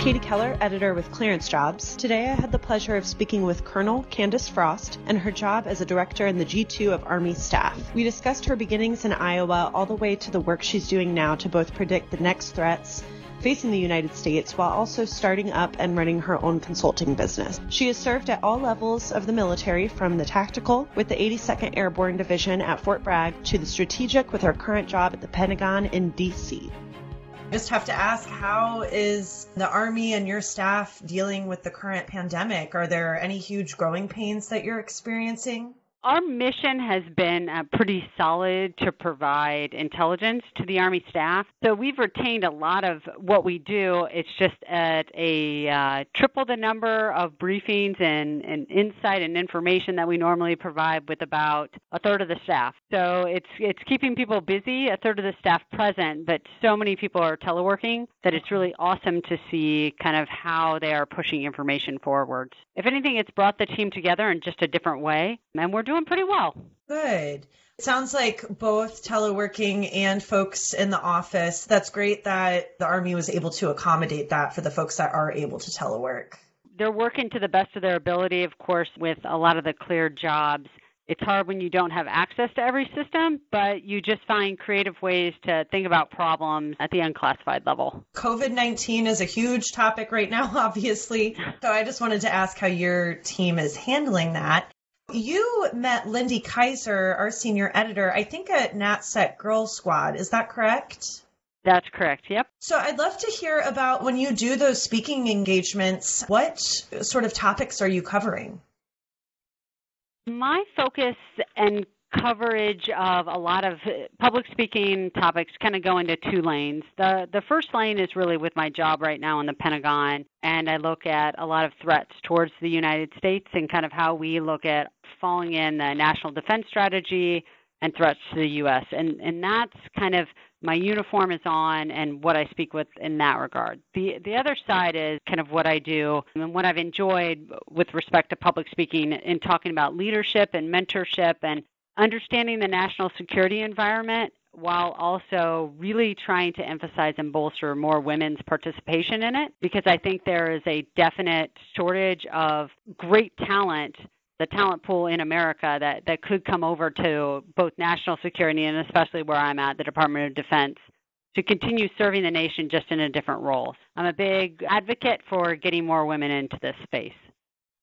Katie Keller, editor with Clearance Jobs. Today I had the pleasure of speaking with Colonel Candace Frost and her job as a director in the G2 of Army staff. We discussed her beginnings in Iowa all the way to the work she's doing now to both predict the next threats facing the United States while also starting up and running her own consulting business. She has served at all levels of the military from the tactical with the 82nd Airborne Division at Fort Bragg to the strategic with her current job at the Pentagon in DC. Just have to ask how is the Army and your staff dealing with the current pandemic? Are there any huge growing pains that you're experiencing? Our mission has been uh, pretty solid to provide intelligence to the Army staff. So we've retained a lot of what we do. It's just at a uh, triple the number of briefings and, and insight and information that we normally provide with about a third of the staff. So it's it's keeping people busy, a third of the staff present, but so many people are teleworking that it's really awesome to see kind of how they are pushing information forward. If anything, it's brought the team together in just a different way, and we're doing pretty well. Good. It sounds like both teleworking and folks in the office. That's great that the Army was able to accommodate that for the folks that are able to telework. They're working to the best of their ability, of course, with a lot of the cleared jobs it's hard when you don't have access to every system, but you just find creative ways to think about problems at the unclassified level. COVID 19 is a huge topic right now, obviously. So I just wanted to ask how your team is handling that. You met Lindy Kyzer, our senior editor, I think at NatSec Girl Squad. Is that correct? That's correct. Yep. So I'd love to hear about when you do those speaking engagements, what sort of topics are you covering? My focus and coverage of a lot of uh, public speaking topics kind of go into two lanes. The the first lane is really with my job right now in the Pentagon and I look at a lot of threats towards the United States and kind of how we look at falling in the national defense strategy and threats to the US. And and that's kind of my uniform is on and what I speak with in that regard. The the other side is kind of what I do and what I've enjoyed with respect to public speaking in talking about leadership and mentorship and understanding the national security environment while also really trying to emphasize and bolster more women's participation in it because I think there is a definite shortage of great talent the talent pool in America that, that could come over to both national security and especially where I'm at, the Department of Defense, to continue serving the nation just in a different role. I'm a big advocate for getting more women into this space.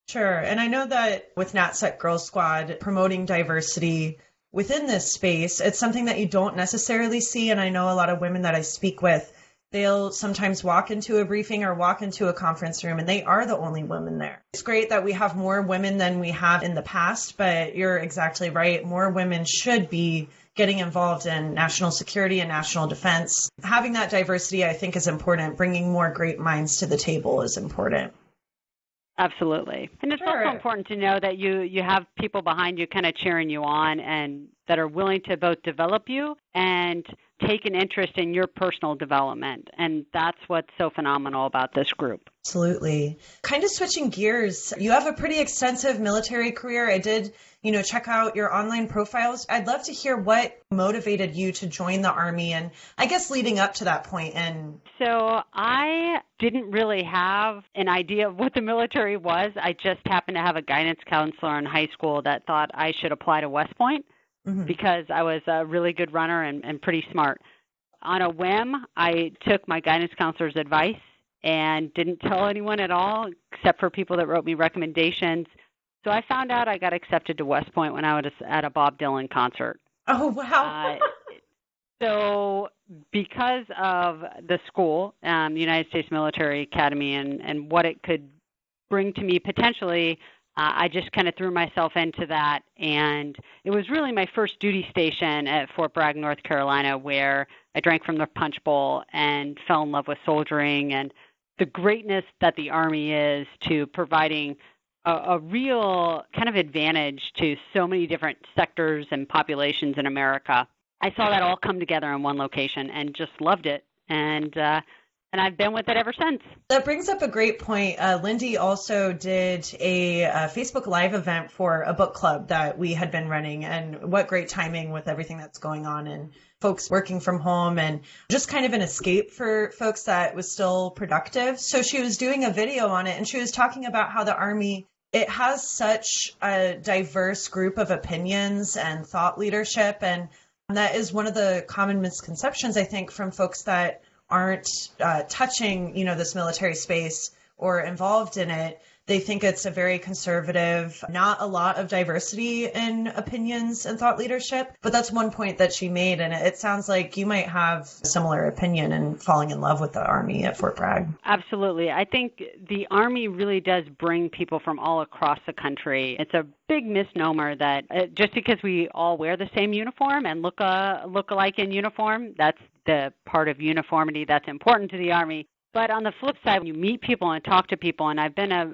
Sure. And I know that with NatSec Girl Squad, promoting diversity within this space, it's something that you don't necessarily see. And I know a lot of women that I speak with they'll sometimes walk into a briefing or walk into a conference room and they are the only women there. It's great that we have more women than we have in the past, but you're exactly right. More women should be getting involved in national security and national defense. Having that diversity, I think, is important. Bringing more great minds to the table is important. Absolutely. And it's sure. also important to know that you you have people behind you kind of cheering you on and that are willing to both develop you and take an interest in your personal development. And that's what's so phenomenal about this group. Absolutely. Kind of switching gears, you have a pretty extensive military career. I did, you know, check out your online profiles. I'd love to hear what motivated you to join the Army and I guess leading up to that point and So I didn't really have an idea of what the military was. I just happened to have a guidance counselor in high school that thought I should apply to West Point mm-hmm. because I was a really good runner and, and pretty smart. On a whim, I took my guidance counselor's advice and didn't tell anyone at all except for people that wrote me recommendations. So I found out I got accepted to West Point when I was at a Bob Dylan concert. Oh wow! uh, so because of the school, um, the United States Military Academy, and and what it could bring to me potentially, uh, I just kind of threw myself into that. And it was really my first duty station at Fort Bragg, North Carolina, where I drank from the punch bowl and fell in love with soldiering and the greatness that the Army is to providing a, a real kind of advantage to so many different sectors and populations in America. I saw that all come together in one location and just loved it. And uh, and I've been with it ever since. That brings up a great point. Uh, Lindy also did a, a, Facebook Live event for a book club that we had been running, and what great timing with everything that's going on and folks working from home and just kind of an escape for folks that was still productive. So she was doing a video on it, and she was talking about how the Army it has such a diverse group of opinions and thought leadership and that is one of the common misconceptions i think from folks that aren't uh, touching, you know, this military space or involved in it. They think it's a very conservative, not a lot of diversity in opinions and thought leadership. But that's one point that she made. And it sounds like you might have a similar opinion and falling in love with the Army at Fort Bragg. Absolutely. I think the Army really does bring people from all across the country. It's a big misnomer that uh, just because we all wear the same uniform and look, uh, look alike in uniform, that's the part of uniformity that's important to the Army. But on the flip side, when you meet people and talk to people, and I've been a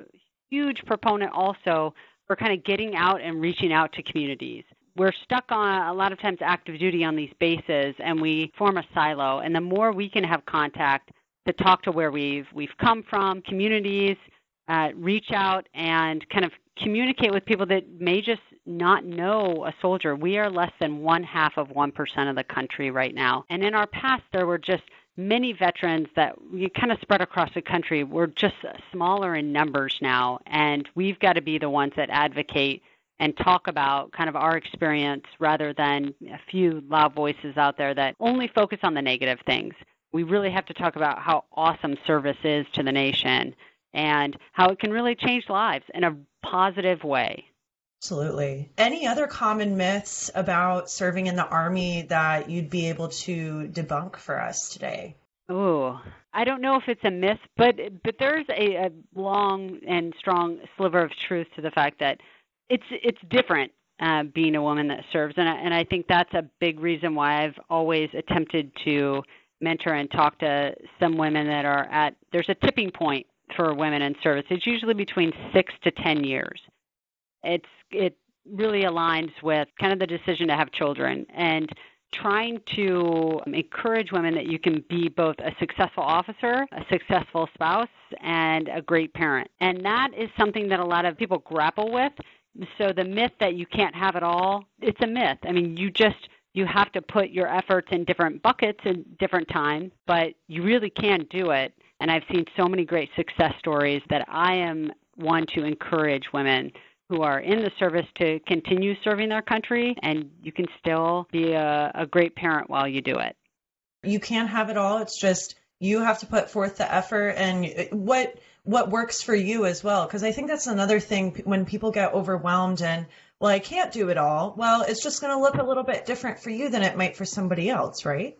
huge proponent also for kind of getting out and reaching out to communities. We're stuck on a lot of times active duty on these bases, and we form a silo. And the more we can have contact to talk to where we've we've come from, communities, uh, reach out and kind of communicate with people that may just not know a soldier. We are less than one half of 1% of the country right now. And in our past, there were just many veterans that you kind of spread across the country. We're just smaller in numbers now, and we've got to be the ones that advocate and talk about kind of our experience rather than a few loud voices out there that only focus on the negative things. We really have to talk about how awesome service is to the nation and how it can really change lives in a positive way. Absolutely. Any other common myths about serving in the Army that you'd be able to debunk for us today? Oh, I don't know if it's a myth, but but there's a, a long and strong sliver of truth to the fact that it's it's different uh, being a woman that serves, and I, and I think that's a big reason why I've always attempted to mentor and talk to some women that are at there's a tipping point for women in service. It's usually between six to ten years it's it really aligns with kind of the decision to have children and trying to encourage women that you can be both a successful officer, a successful spouse, and a great parent. And that is something that a lot of people grapple with. So the myth that you can't have it all, it's a myth. I mean, you just you have to put your efforts in different buckets in different times, but you really can do it. And I've seen so many great success stories that I am one to encourage women who are in the service to continue serving their country, and you can still be a, a great parent while you do it. You can't have it all. It's just you have to put forth the effort and what what works for you as well because i think that's another thing when people get overwhelmed and well i can't do it all well it's just going to look a little bit different for you than it might for somebody else right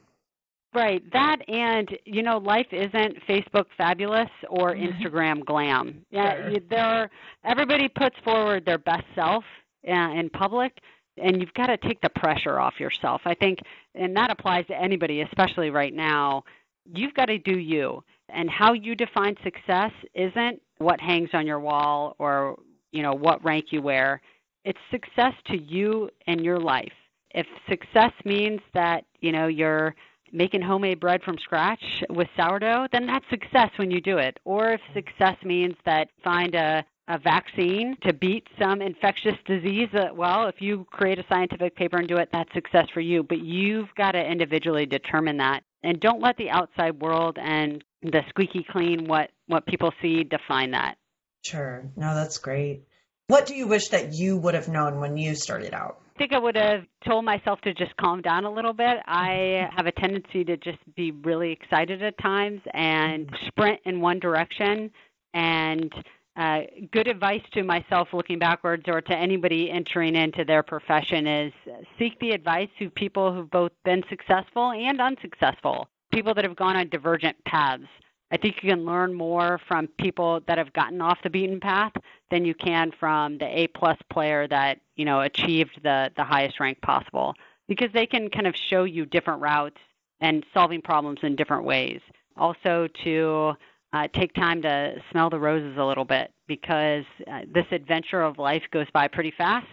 Right. That and you know, life isn't Facebook fabulous or mm-hmm. Instagram glam. Yeah, sure. there are, everybody puts forward their best self uh, in public and you've got to take the pressure off yourself. I think and that applies to anybody, especially right now. You've got to do you. And how you define success isn't what hangs on your wall or, you know, what rank you wear. It's success to you and your life. If success means that, you know, you're making homemade bread from scratch with sourdough, then that's success when you do it. Or if success means that find a a vaccine to beat some infectious disease, uh, well, if you create a scientific paper and do it, that's success for you. But you've got to individually determine that. And don't let the outside world and the squeaky clean what, what people see define that. Sure. No, that's great. What do you wish that you would have known when you started out? I think I would have told myself to just calm down a little bit. I have a tendency to just be really excited at times and sprint in one direction. And uh, good advice to myself looking backwards or to anybody entering into their profession is seek the advice of people who've both been successful and unsuccessful, people that have gone on divergent paths. I think you can learn more from people that have gotten off the beaten path than you can from the A plus player that you know achieved the the highest rank possible because they can kind of show you different routes and solving problems in different ways. Also to uh, take time to smell the roses a little bit because uh, this adventure of life goes by pretty fast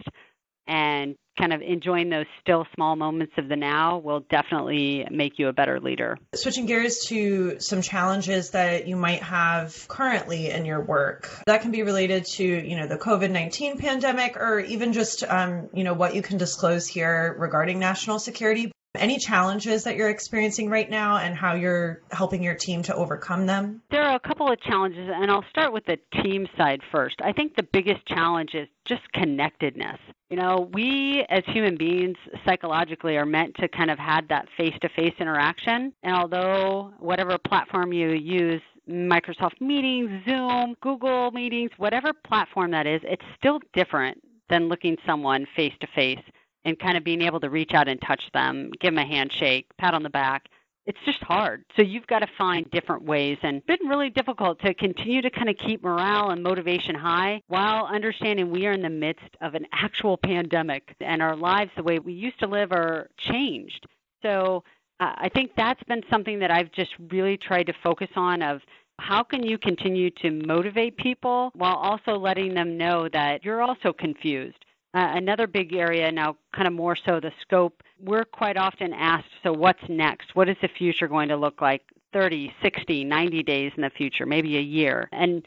and kind of enjoying those still small moments of the now will definitely make you a better leader. Switching gears to some challenges that you might have currently in your work that can be related to, you know, the COVID-19 pandemic or even just, um, you know, what you can disclose here regarding national security. Any challenges that you're experiencing right now and how you're helping your team to overcome them? There are a couple of challenges, and I'll start with the team side first. I think the biggest challenge is just connectedness. You know, we as human beings psychologically are meant to kind of have that face to face interaction. And although whatever platform you use, Microsoft Meetings, Zoom, Google Meetings, whatever platform that is, it's still different than looking someone face to face and kind of being able to reach out and touch them, give them a handshake, pat on the back. It's just hard. So you've got to find different ways and it's been really difficult to continue to kind of keep morale and motivation high while understanding we are in the midst of an actual pandemic and our lives the way we used to live are changed. So uh, I think that's been something that I've just really tried to focus on of how can you continue to motivate people while also letting them know that you're also confused uh, another big area now, kind of more so the scope, we're quite often asked, so what's next? What is the future going to look like 30, 60, 90 days in the future, maybe a year? And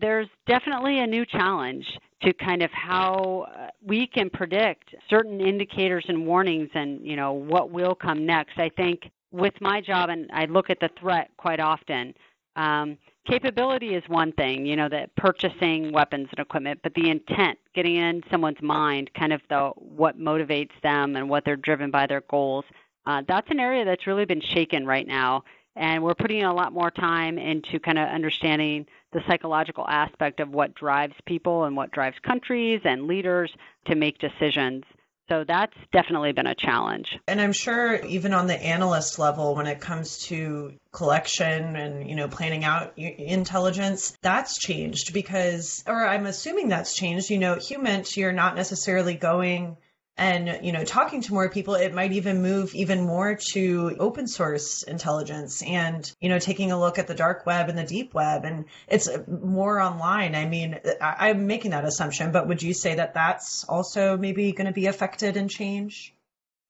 there's definitely a new challenge to kind of how uh, we can predict certain indicators and warnings and, you know, what will come next. I think with my job, and I look at the threat quite often, um, capability is one thing, you know, that purchasing weapons and equipment, but the intent, getting in someone's mind, kind of the what motivates them and what they're driven by their goals. Uh, that's an area that's really been shaken right now, and we're putting a lot more time into kind of understanding the psychological aspect of what drives people and what drives countries and leaders to make decisions. So that's definitely been a challenge. And I'm sure even on the analyst level, when it comes to collection and, you know, planning out intelligence, that's changed because, or I'm assuming that's changed. You know, human you're not necessarily going and you know talking to more people it might even move even more to open source intelligence and you know taking a look at the dark web and the deep web. And it's more online. I mean I, am making that assumption but would you say that that's also maybe going to be affected and change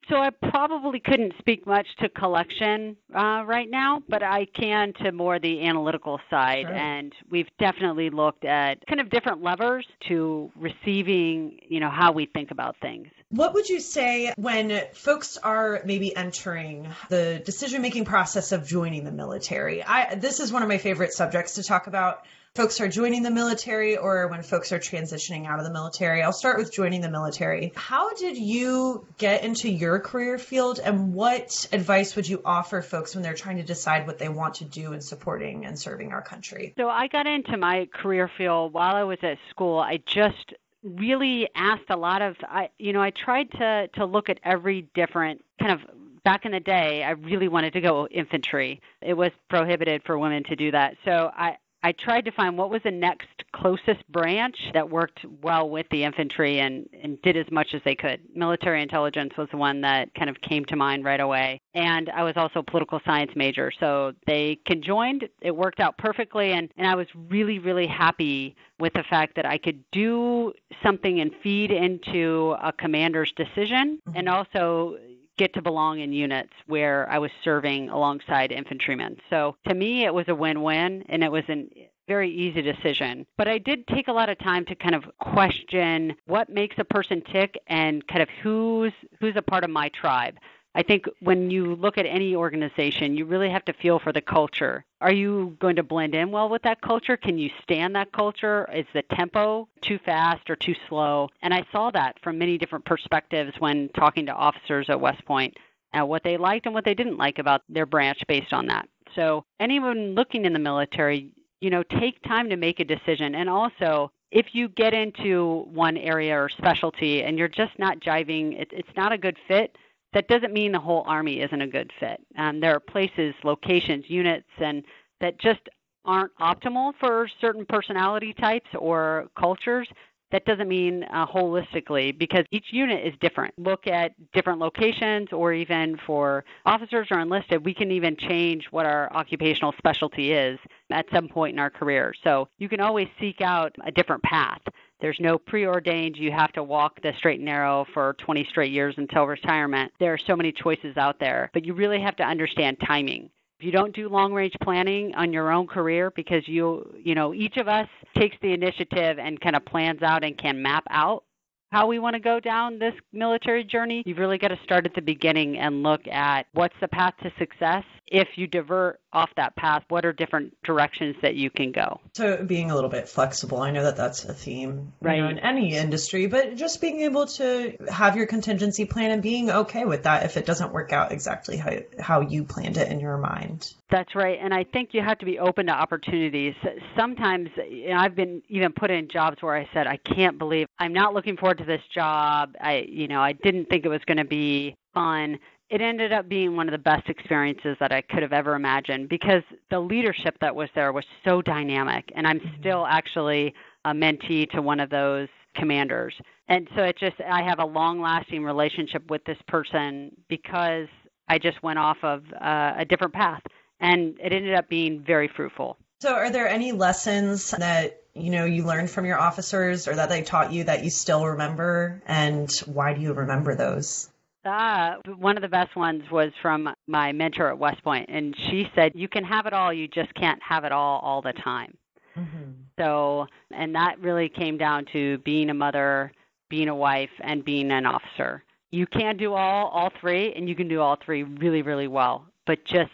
so I probably couldn't speak much to collection uh, right now, but I can to more the analytical side. Sure. And we've definitely looked at kind of different levers to receiving, you know, how we think about things. What would you say when folks are maybe entering the decision making process of joining the military? I, this is one of my favorite subjects to talk about folks are joining the military or when folks are transitioning out of the military. I'll start with joining the military. How did you get into your career field and what advice would you offer folks when they're trying to decide what they want to do in supporting and serving our country? So I got into my career field while I was at school. I just really asked a lot of I you know I tried to to look at every different kind of back in the day I really wanted to go infantry. It was prohibited for women to do that. So I I tried to find what was the next closest branch that worked well with the infantry and, and did as much as they could. Military intelligence was the one that kind of came to mind right away. And I was also a political science major, so they conjoined. It worked out perfectly, and, and I was really, really happy with the fact that I could do something and feed into a commander's decision mm-hmm. and also get to belong in units where I was serving alongside infantrymen. So to me, it was a win win, and it was a very easy decision. But I did take a lot of time to kind of question what makes a person tick and kind of who's who's a part of my tribe. I think when you look at any organization, you really have to feel for the culture. Are you going to blend in well with that culture? Can you stand that culture? Is the tempo too fast or too slow? And I saw that from many different perspectives when talking to officers at West Point, uh, what they liked and what they didn't like about their branch based on that. So anyone looking in the military, you know, take time to make a decision. And also, if you get into one area or specialty and you're just not jiving, it, it's not a good fit that doesn't mean the whole army isn't a good fit. Um, there are places, locations, units, and that just aren't optimal for certain personality types or cultures. That doesn't mean uh, holistically because each unit is different. Look at different locations, or even for officers or enlisted, we can even change what our occupational specialty is at some point in our career. So you can always seek out a different path There's no preordained, you have to walk the straight and narrow for 20 straight years until retirement. There are so many choices out there, but you really have to understand timing. If you don't do long range planning on your own career because you, you know, each of us takes the initiative and kind of plans out and can map out how we want to go down this military journey, you've really got to start at the beginning and look at what's the path to success. If you divert off that path, what are different directions that you can go? So being a little bit flexible, I know that that's a theme right. You know, in any industry, but just being able to have your contingency plan and being okay with that if it doesn't work out exactly how how you planned it in your mind. That's right, and I think you have to be open to opportunities. Sometimes you know, I've been even put in jobs where I said, "I can't believe I'm not looking forward to this job." I, you know, I didn't think it was going to be fun it ended up being one of the best experiences that I could have ever imagined because the leadership that was there was so dynamic. And I'm mm-hmm. still actually a mentee to one of those commanders. And so it just, I have a long lasting relationship with this person because I just went off of uh, a different path. And it ended up being very fruitful. So, are there any lessons that you know you learned from your officers or that they taught you that you still remember, and why do you remember those? One of the best ones was from my mentor at West Point, and she said, "You can have it all, you just can't have it all all the time." Mm-hmm. So, and that really came down to being a mother, being a wife, and being an officer. You can do all all three, and you can do all three really, really well. But just,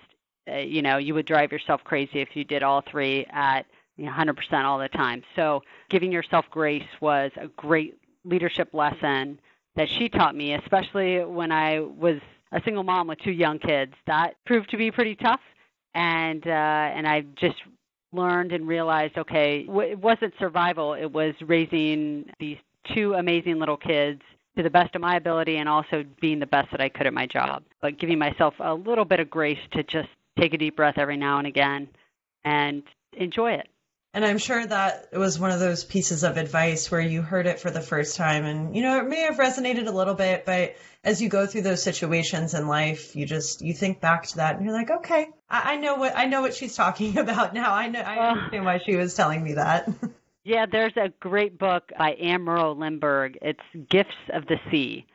uh, you know, you would drive yourself crazy if you did all three at you know, 100% all the time. So, giving yourself grace was a great leadership lesson that she taught me, especially when I was a single mom with two young kids. That proved to be pretty tough, and uh, and I just learned and realized, okay, it wasn't survival; it was raising these two amazing little kids to the best of my ability, and also being the best that I could at my job. But giving myself a little bit of grace to just take a deep breath every now and again, and enjoy it. And I'm sure that it was one of those pieces of advice where you heard it for the first time and, you know, it may have resonated a little bit, but as you go through those situations in life, you just, you think back to that and you're like, okay, I, I know what, I know what she's talking about now. I know, I understand why she was telling me that. yeah, there's a great book by Amro Lindbergh. It's Gifts of the Sea.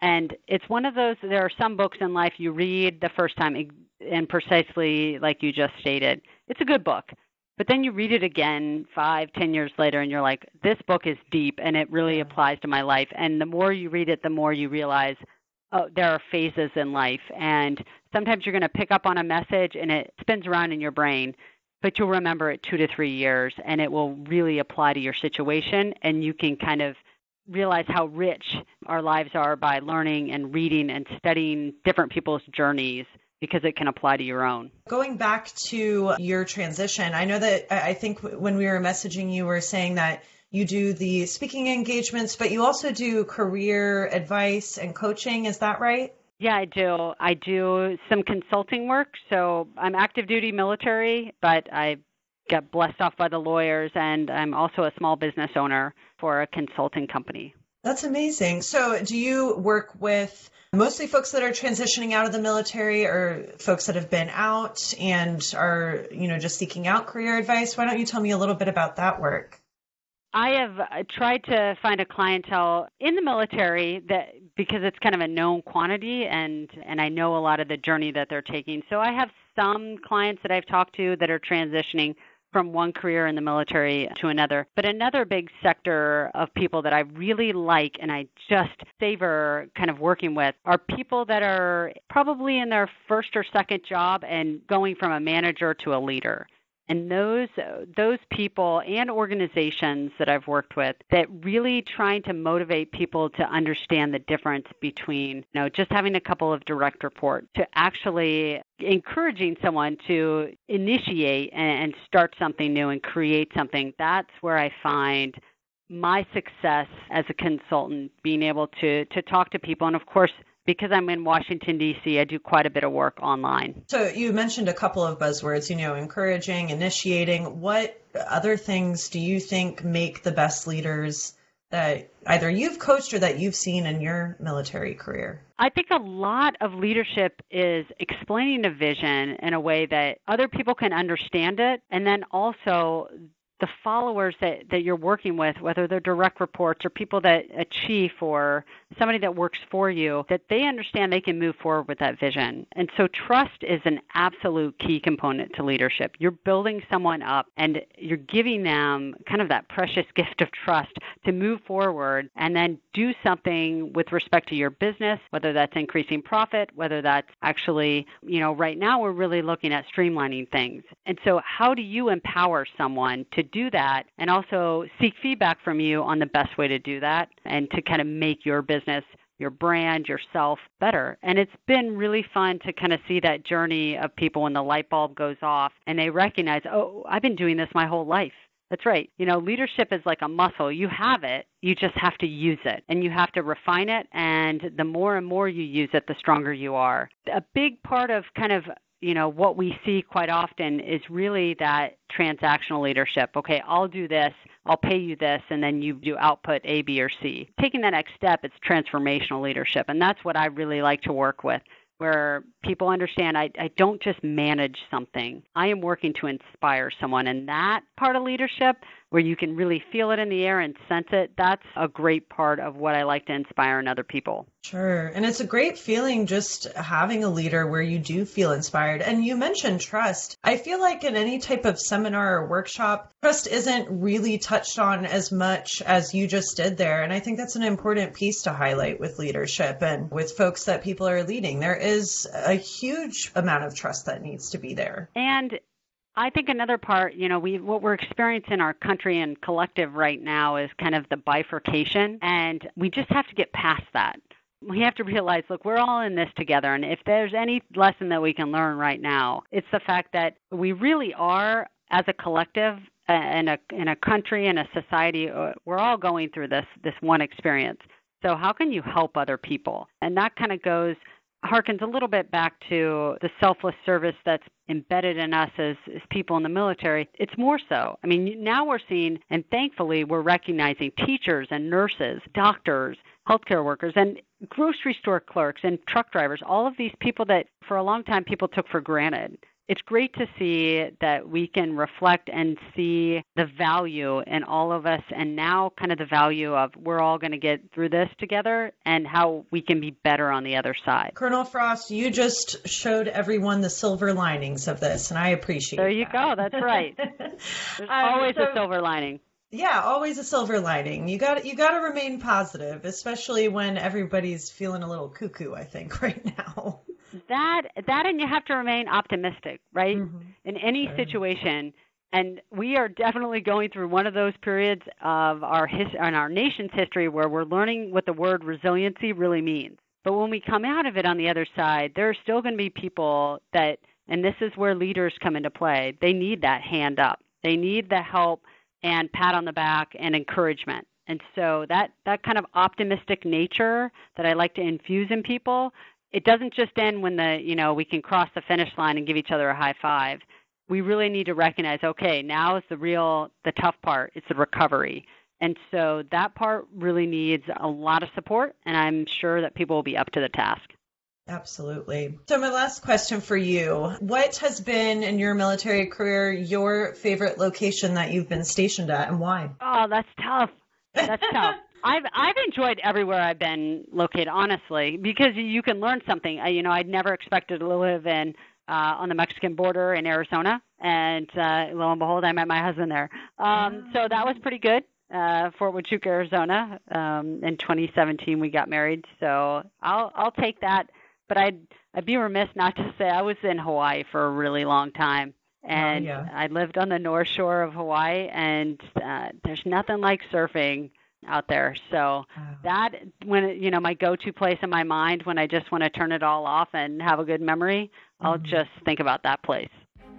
And it's one of those, there are some books in life you read the first time and precisely like you just stated. It's a good book but then you read it again five, ten years later, and you're like, this book is deep and it really applies to my life. And the more you read it, the more you realize oh, there are phases in life. And sometimes you're going to pick up on a message and it spins around in your brain, but you'll remember it two to three years and it will really apply to your situation. And you can kind of realize how rich our lives are by learning and reading and studying different people's journeys because it can apply to your own. Going back to your transition, I know that I think when we were messaging you, were saying that you do the speaking engagements, but you also do career advice and coaching. Is that right? Yeah, I do. I do some consulting work. So I'm active duty military, but I got blessed off by the lawyers, and I'm also a small business owner for a consulting company. That's amazing. So, do you work with mostly folks that are transitioning out of the military or folks that have been out and are, you know, just seeking out career advice? Why don't you tell me a little bit about that work? I have tried to find a clientele in the military that because it's kind of a known quantity and and I know a lot of the journey that they're taking. So I have some clients that I've talked to that are transitioning from one career in the military to another. But another big sector of people that I really like and I just savor kind of working with are people that are probably in their first or second job and going from a manager to a leader and those those people and organizations that I've worked with that really trying to motivate people to understand the difference between you know just having a couple of direct reports to actually encouraging someone to initiate and start something new and create something that's where I find my success as a consultant being able to to talk to people. And of course because I'm in Washington, D.C., I do quite a bit of work online. So you mentioned a couple of buzzwords, you know, encouraging, initiating. What other things do you think make the best leaders that either you've coached or that you've seen in your military career? I think a lot of leadership is explaining a vision in a way that other people can understand it and then also the followers that, that you're working with, whether they're direct reports or people that a chief or somebody that works for you, that they understand they can move forward with that vision. And so trust is an absolute key component to leadership. You're building someone up and you're giving them kind of that precious gift of trust to move forward and then do something with respect to your business, whether that's increasing profit, whether that's actually, you know, right now we're really looking at streamlining things. And so how do you empower someone to do that and also seek feedback from you on the best way to do that and to kind of make your business your brand, yourself better. And it's been really fun to kind of see that journey of people when the light bulb goes off and they recognize, oh, I've been doing this my whole life. That's right. You know, leadership is like a muscle. You have it, you just have to use it and you have to refine it. And the more and more you use it, the stronger you are. A big part of kind of you know what we see quite often is really that transactional leadership okay i'll do this i'll pay you this and then you do output a b or c taking that next step it's transformational leadership and that's what i really like to work with where people understand I, I don't just manage something. I am working to inspire someone. And that part of leadership, where you can really feel it in the air and sense it, that's a great part of what I like to inspire in other people. Sure. And it's a great feeling just having a leader where you do feel inspired. And you mentioned trust. I feel like in any type of seminar or workshop, trust isn't really touched on as much as you just did there. And I think that's an important piece to highlight with leadership and with folks that people are leading. There is a huge amount of trust that needs to be there. And I think another part, you know, we what we're experiencing in our country and collective right now is kind of the bifurcation, and we just have to get past that. We have to realize, look, we're all in this together, and if there's any lesson that we can learn right now, it's the fact that we really are, as a collective, in a in a country and a society, uh, we're all going through this this one experience. So how can you help other people? And that kind of goes harkens a little bit back to the selfless service that's embedded in us as, as people in the military. It's more so. I mean, now we're seeing, and thankfully, we're recognizing teachers and nurses, doctors, healthcare workers, and grocery store clerks and truck drivers, all of these people that for a long time people took for granted it's great to see that we can reflect and see the value in all of us and now kind of the value of we're all going to get through this together and how we can be better on the other side. Colonel Frost, you just showed everyone the silver linings of this and I appreciate it. There you that. go. That's right. There's um, always so, a silver lining. Yeah, always a silver lining. You got you got to remain positive, especially when everybody's feeling a little cuckoo, I think right now that that and you have to remain optimistic, right? Mm-hmm. In any sure. situation. And we are definitely going through one of those periods of our his, in our nation's history where we're learning what the word resiliency really means. But when we come out of it on the other side, there are still going to be people that, and this is where leaders come into play. They need that hand up. They need the help and pat on the back and encouragement. And so that that kind of optimistic nature that I like to infuse in people it doesn't just end when the you know we can cross the finish line and give each other a high five we really need to recognize okay now is the real the tough part it's the recovery and so that part really needs a lot of support and i'm sure that people will be up to the task Absolutely. So, my last question for you What has been in your military career your favorite location that you've been stationed at and why? Oh, that's tough. That's tough. I've I've enjoyed everywhere I've been located, honestly, because you can learn something. You know, I'd never expected to live in uh, on the Mexican border in Arizona, and uh, lo and behold, I met my husband there. Um, so that was pretty good. Uh, Fort Huachuca, Arizona. Um, in 2017, we got married, so I'll I'll take that. But I'd I'd be remiss not to say I was in Hawaii for a really long time and oh, yeah. I lived on the north shore of Hawaii, and uh, there's nothing like surfing out there. So oh. that when it, you know my go-to place in my mind when I just want to turn it all off and have a good memory, mm-hmm. I'll just think about that place.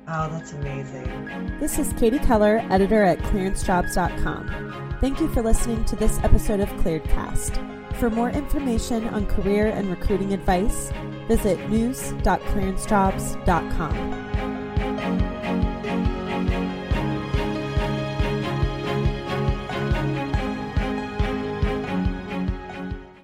Oh, that's amazing. This is Katie Keller, editor at clearancejobs.com. Thank you for listening to this episode of ClearedCast. For more information on career and recruiting advice, visit news.clearancejobs.com.